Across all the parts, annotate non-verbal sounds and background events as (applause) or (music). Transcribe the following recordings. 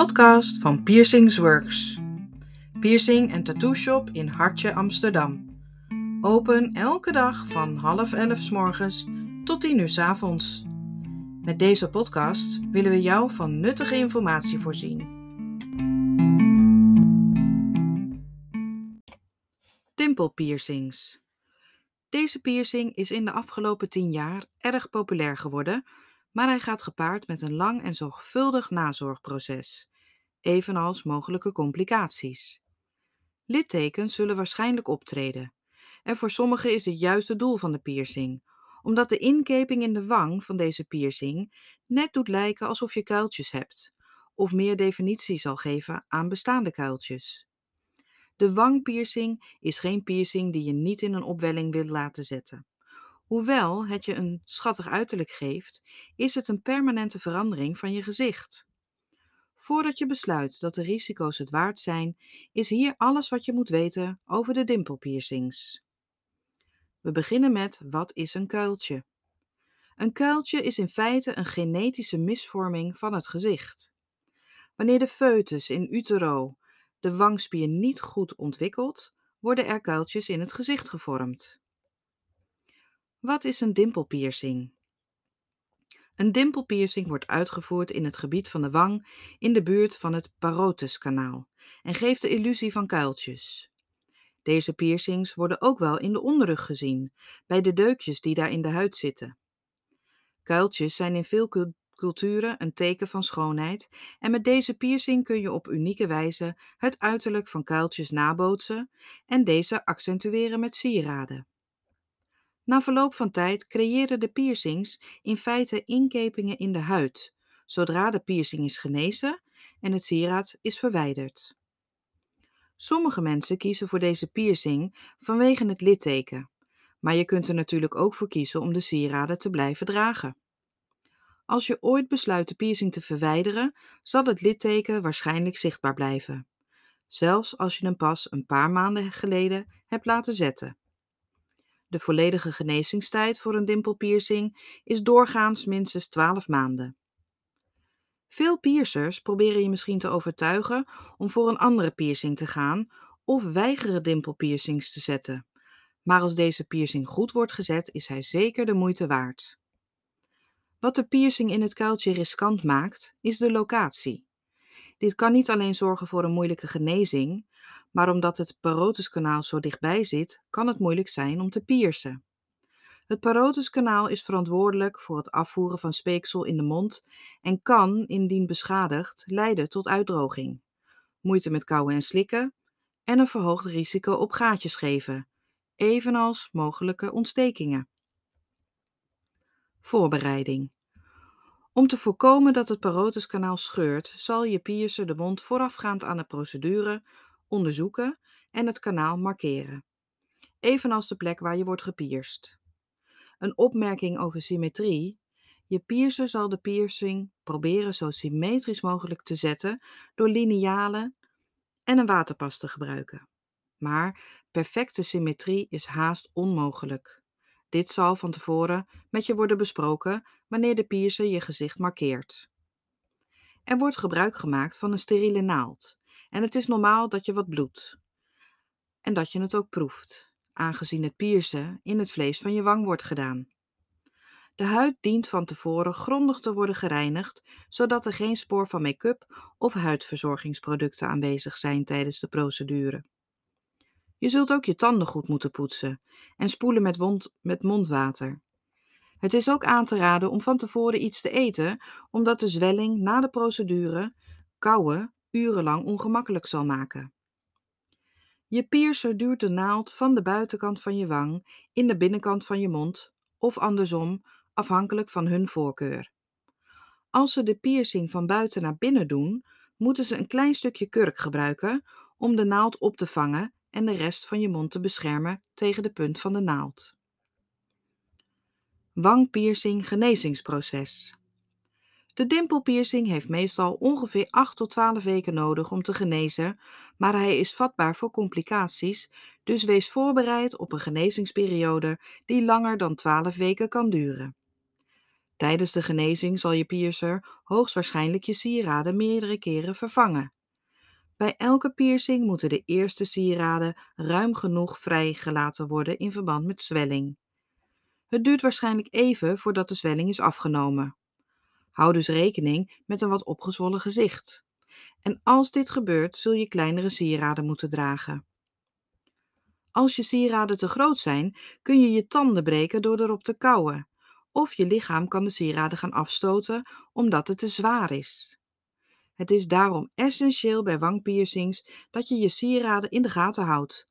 podcast van Piercings Works. Piercing en tattoo shop in Hartje, Amsterdam. Open elke dag van half elf s morgens tot tien uur s avonds. Met deze podcast willen we jou van nuttige informatie voorzien. Dimpelpiercings. Deze piercing is in de afgelopen 10 jaar erg populair geworden, maar hij gaat gepaard met een lang en zorgvuldig nazorgproces, evenals mogelijke complicaties. Littekens zullen waarschijnlijk optreden. En voor sommigen is dit juist het doel van de piercing, omdat de inkeping in de wang van deze piercing net doet lijken alsof je kuiltjes hebt, of meer definitie zal geven aan bestaande kuiltjes. De wangpiercing is geen piercing die je niet in een opwelling wil laten zetten. Hoewel het je een schattig uiterlijk geeft, is het een permanente verandering van je gezicht. Voordat je besluit dat de risico's het waard zijn, is hier alles wat je moet weten over de dimpelpiercings. We beginnen met wat is een kuiltje? Een kuiltje is in feite een genetische misvorming van het gezicht. Wanneer de foetus in utero de wangspier niet goed ontwikkelt, worden er kuiltjes in het gezicht gevormd. Wat is een dimpelpiercing? Een dimpelpiercing wordt uitgevoerd in het gebied van de wang in de buurt van het parotuskanaal en geeft de illusie van kuiltjes. Deze piercings worden ook wel in de onderrug gezien, bij de deukjes die daar in de huid zitten. Kuiltjes zijn in veel culturen een teken van schoonheid en met deze piercing kun je op unieke wijze het uiterlijk van kuiltjes nabootsen en deze accentueren met sieraden. Na verloop van tijd creëren de piercings in feite inkepingen in de huid, zodra de piercing is genezen en het sieraad is verwijderd. Sommige mensen kiezen voor deze piercing vanwege het litteken, maar je kunt er natuurlijk ook voor kiezen om de sieraden te blijven dragen. Als je ooit besluit de piercing te verwijderen, zal het litteken waarschijnlijk zichtbaar blijven, zelfs als je hem pas een paar maanden geleden hebt laten zetten. De volledige genezingstijd voor een dimpelpiercing is doorgaans minstens 12 maanden. Veel piercers proberen je misschien te overtuigen om voor een andere piercing te gaan of weigeren dimpelpiercings te zetten. Maar als deze piercing goed wordt gezet, is hij zeker de moeite waard. Wat de piercing in het kuiltje riskant maakt, is de locatie. Dit kan niet alleen zorgen voor een moeilijke genezing, maar omdat het parotuskanaal zo dichtbij zit, kan het moeilijk zijn om te piercen. Het parotuskanaal is verantwoordelijk voor het afvoeren van speeksel in de mond en kan, indien beschadigd, leiden tot uitdroging, moeite met kauwen en slikken en een verhoogd risico op gaatjes geven, evenals mogelijke ontstekingen. Voorbereiding. Om te voorkomen dat het parotuskanaal scheurt, zal je piercer de mond voorafgaand aan de procedure onderzoeken en het kanaal markeren, evenals de plek waar je wordt gepierst. Een opmerking over symmetrie. Je piercer zal de piercing proberen zo symmetrisch mogelijk te zetten door linealen en een waterpas te gebruiken. Maar perfecte symmetrie is haast onmogelijk. Dit zal van tevoren met je worden besproken wanneer de piercer je gezicht markeert. Er wordt gebruik gemaakt van een steriele naald en het is normaal dat je wat bloedt. En dat je het ook proeft, aangezien het piercen in het vlees van je wang wordt gedaan. De huid dient van tevoren grondig te worden gereinigd, zodat er geen spoor van make-up of huidverzorgingsproducten aanwezig zijn tijdens de procedure. Je zult ook je tanden goed moeten poetsen en spoelen met, met mondwater. Het is ook aan te raden om van tevoren iets te eten, omdat de zwelling na de procedure, kauwen urenlang ongemakkelijk zal maken. Je piercer duwt de naald van de buitenkant van je wang in de binnenkant van je mond of andersom, afhankelijk van hun voorkeur. Als ze de piercing van buiten naar binnen doen, moeten ze een klein stukje kurk gebruiken om de naald op te vangen en de rest van je mond te beschermen tegen de punt van de naald. Wangpiercing genezingsproces. De dimpelpiercing heeft meestal ongeveer 8 tot 12 weken nodig om te genezen, maar hij is vatbaar voor complicaties, dus wees voorbereid op een genezingsperiode die langer dan 12 weken kan duren. Tijdens de genezing zal je piercer hoogstwaarschijnlijk je sieraden meerdere keren vervangen. Bij elke piercing moeten de eerste sieraden ruim genoeg vrijgelaten worden in verband met zwelling. Het duurt waarschijnlijk even voordat de zwelling is afgenomen. Hou dus rekening met een wat opgezwollen gezicht. En als dit gebeurt, zul je kleinere sieraden moeten dragen. Als je sieraden te groot zijn, kun je je tanden breken door erop te kauwen. Of je lichaam kan de sieraden gaan afstoten omdat het te zwaar is. Het is daarom essentieel bij wangpiercings dat je je sieraden in de gaten houdt.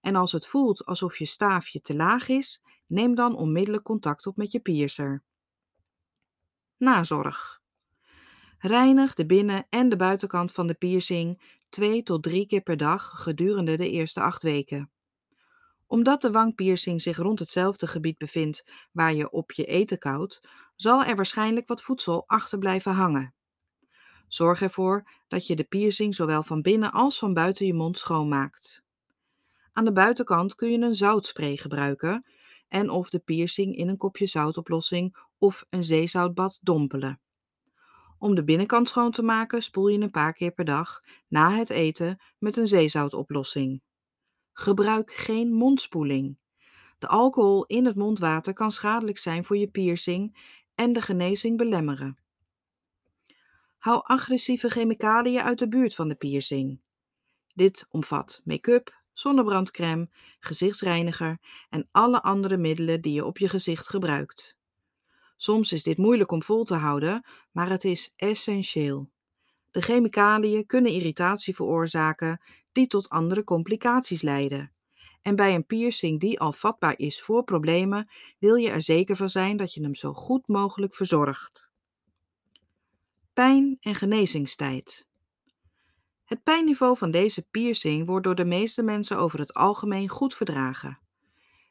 En als het voelt alsof je staafje te laag is, neem dan onmiddellijk contact op met je piercer. Nazorg. Reinig de binnen- en de buitenkant van de piercing twee tot drie keer per dag gedurende de eerste acht weken. Omdat de wangpiercing zich rond hetzelfde gebied bevindt waar je op je eten koudt, zal er waarschijnlijk wat voedsel achter blijven hangen. Zorg ervoor dat je de piercing zowel van binnen als van buiten je mond schoonmaakt. Aan de buitenkant kun je een zoutspray gebruiken en of de piercing in een kopje zoutoplossing of een zeezoutbad dompelen. Om de binnenkant schoon te maken spoel je een paar keer per dag na het eten met een zeezoutoplossing. Gebruik geen mondspoeling. De alcohol in het mondwater kan schadelijk zijn voor je piercing en de genezing belemmeren. Hou agressieve chemicaliën uit de buurt van de piercing. Dit omvat make-up, zonnebrandcrème, gezichtsreiniger en alle andere middelen die je op je gezicht gebruikt. Soms is dit moeilijk om vol te houden, maar het is essentieel. De chemicaliën kunnen irritatie veroorzaken die tot andere complicaties leiden. En bij een piercing die al vatbaar is voor problemen, wil je er zeker van zijn dat je hem zo goed mogelijk verzorgt. Pijn en genezingstijd. Het pijnniveau van deze piercing wordt door de meeste mensen over het algemeen goed verdragen.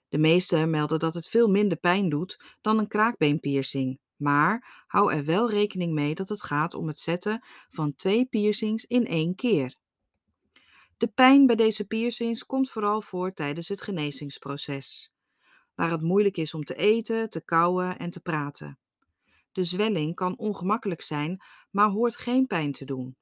De meesten melden dat het veel minder pijn doet dan een kraakbeenpiercing, maar hou er wel rekening mee dat het gaat om het zetten van twee piercings in één keer. De pijn bij deze piercings komt vooral voor tijdens het genezingsproces, waar het moeilijk is om te eten, te kauwen en te praten. De zwelling kan ongemakkelijk zijn, maar hoort geen pijn te doen.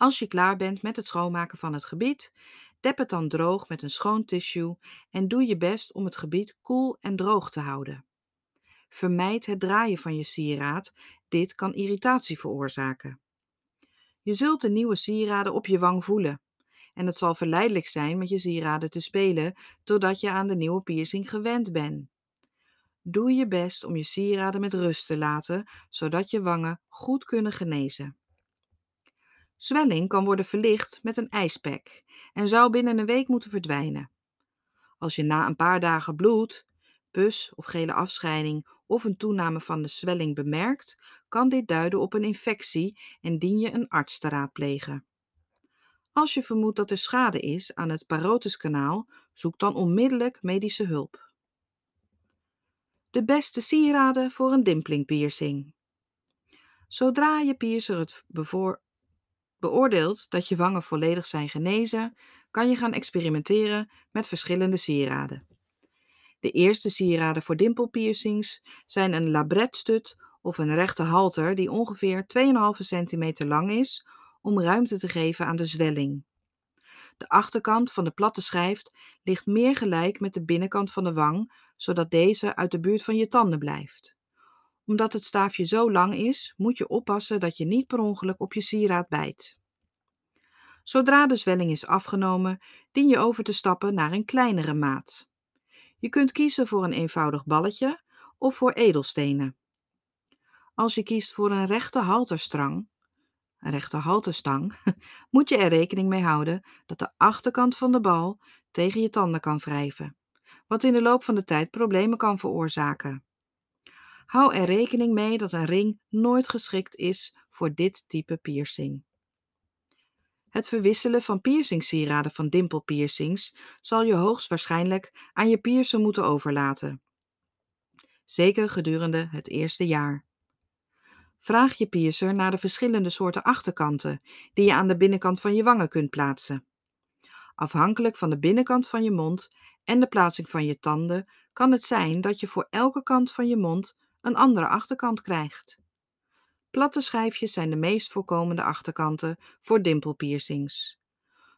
Als je klaar bent met het schoonmaken van het gebied, dep het dan droog met een schoon tissue en doe je best om het gebied koel en droog te houden. Vermijd het draaien van je sieraad, dit kan irritatie veroorzaken. Je zult de nieuwe sieraden op je wang voelen. En het zal verleidelijk zijn met je sieraden te spelen totdat je aan de nieuwe piercing gewend bent. Doe je best om je sieraden met rust te laten, zodat je wangen goed kunnen genezen. Zwelling kan worden verlicht met een ijspack en zou binnen een week moeten verdwijnen. Als je na een paar dagen bloed, pus of gele afscheiding of een toename van de zwelling bemerkt, kan dit duiden op een infectie en dien je een arts te raadplegen. Als je vermoedt dat er schade is aan het parotuskanaal, zoek dan onmiddellijk medische hulp. De beste sieraden voor een dimplingpiercing. Zodra je piercer het bevoor beoordeelt dat je wangen volledig zijn genezen, kan je gaan experimenteren met verschillende sieraden. De eerste sieraden voor dimpelpiercings zijn een labretstut of een rechte halter die ongeveer 2,5 cm lang is om ruimte te geven aan de zwelling. De achterkant van de platte schijf ligt meer gelijk met de binnenkant van de wang, zodat deze uit de buurt van je tanden blijft. Omdat het staafje zo lang is, moet je oppassen dat je niet per ongeluk op je sieraad bijt. Zodra de zwelling is afgenomen, dien je over te stappen naar een kleinere maat. Je kunt kiezen voor een eenvoudig balletje of voor edelstenen. Als je kiest voor een rechte halterstrang, een rechte halterstang, (laughs) moet je er rekening mee houden dat de achterkant van de bal tegen je tanden kan wrijven, wat in de loop van de tijd problemen kan veroorzaken. Hou er rekening mee dat een ring nooit geschikt is voor dit type piercing. Het verwisselen van piercingsieraden van dimpelpiercings zal je hoogstwaarschijnlijk aan je piercer moeten overlaten. Zeker gedurende het eerste jaar. Vraag je piercer naar de verschillende soorten achterkanten die je aan de binnenkant van je wangen kunt plaatsen. Afhankelijk van de binnenkant van je mond en de plaatsing van je tanden kan het zijn dat je voor elke kant van je mond een andere achterkant krijgt. Platte schijfjes zijn de meest voorkomende achterkanten voor dimpelpiercings.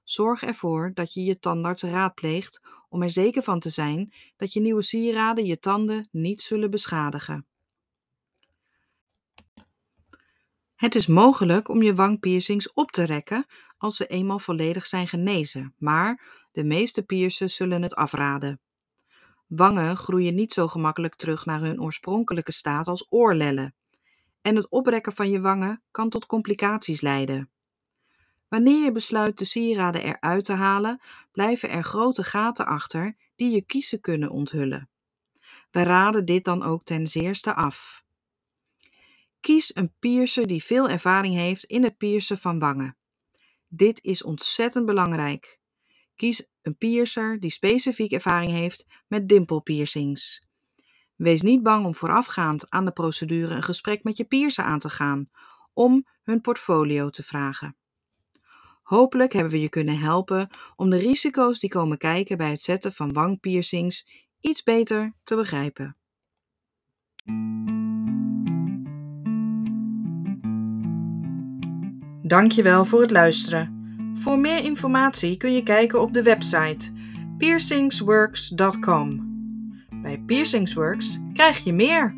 Zorg ervoor dat je je tandarts raadpleegt om er zeker van te zijn dat je nieuwe sieraden je tanden niet zullen beschadigen. Het is mogelijk om je wangpiercings op te rekken als ze eenmaal volledig zijn genezen, maar de meeste piercers zullen het afraden. Wangen groeien niet zo gemakkelijk terug naar hun oorspronkelijke staat als oorlellen. En het oprekken van je wangen kan tot complicaties leiden. Wanneer je besluit de sieraden eruit te halen, blijven er grote gaten achter die je kiezen kunnen onthullen. We raden dit dan ook ten zeerste af. Kies een piercer die veel ervaring heeft in het piercen van wangen. Dit is ontzettend belangrijk. Kies een piercer die specifiek ervaring heeft met dimpelpiercings. Wees niet bang om voorafgaand aan de procedure een gesprek met je piercer aan te gaan om hun portfolio te vragen. Hopelijk hebben we je kunnen helpen om de risico's die komen kijken bij het zetten van wangpiercings iets beter te begrijpen. Dankjewel voor het luisteren. Voor meer informatie kun je kijken op de website piercingsworks.com. Bij Piercingsworks krijg je meer.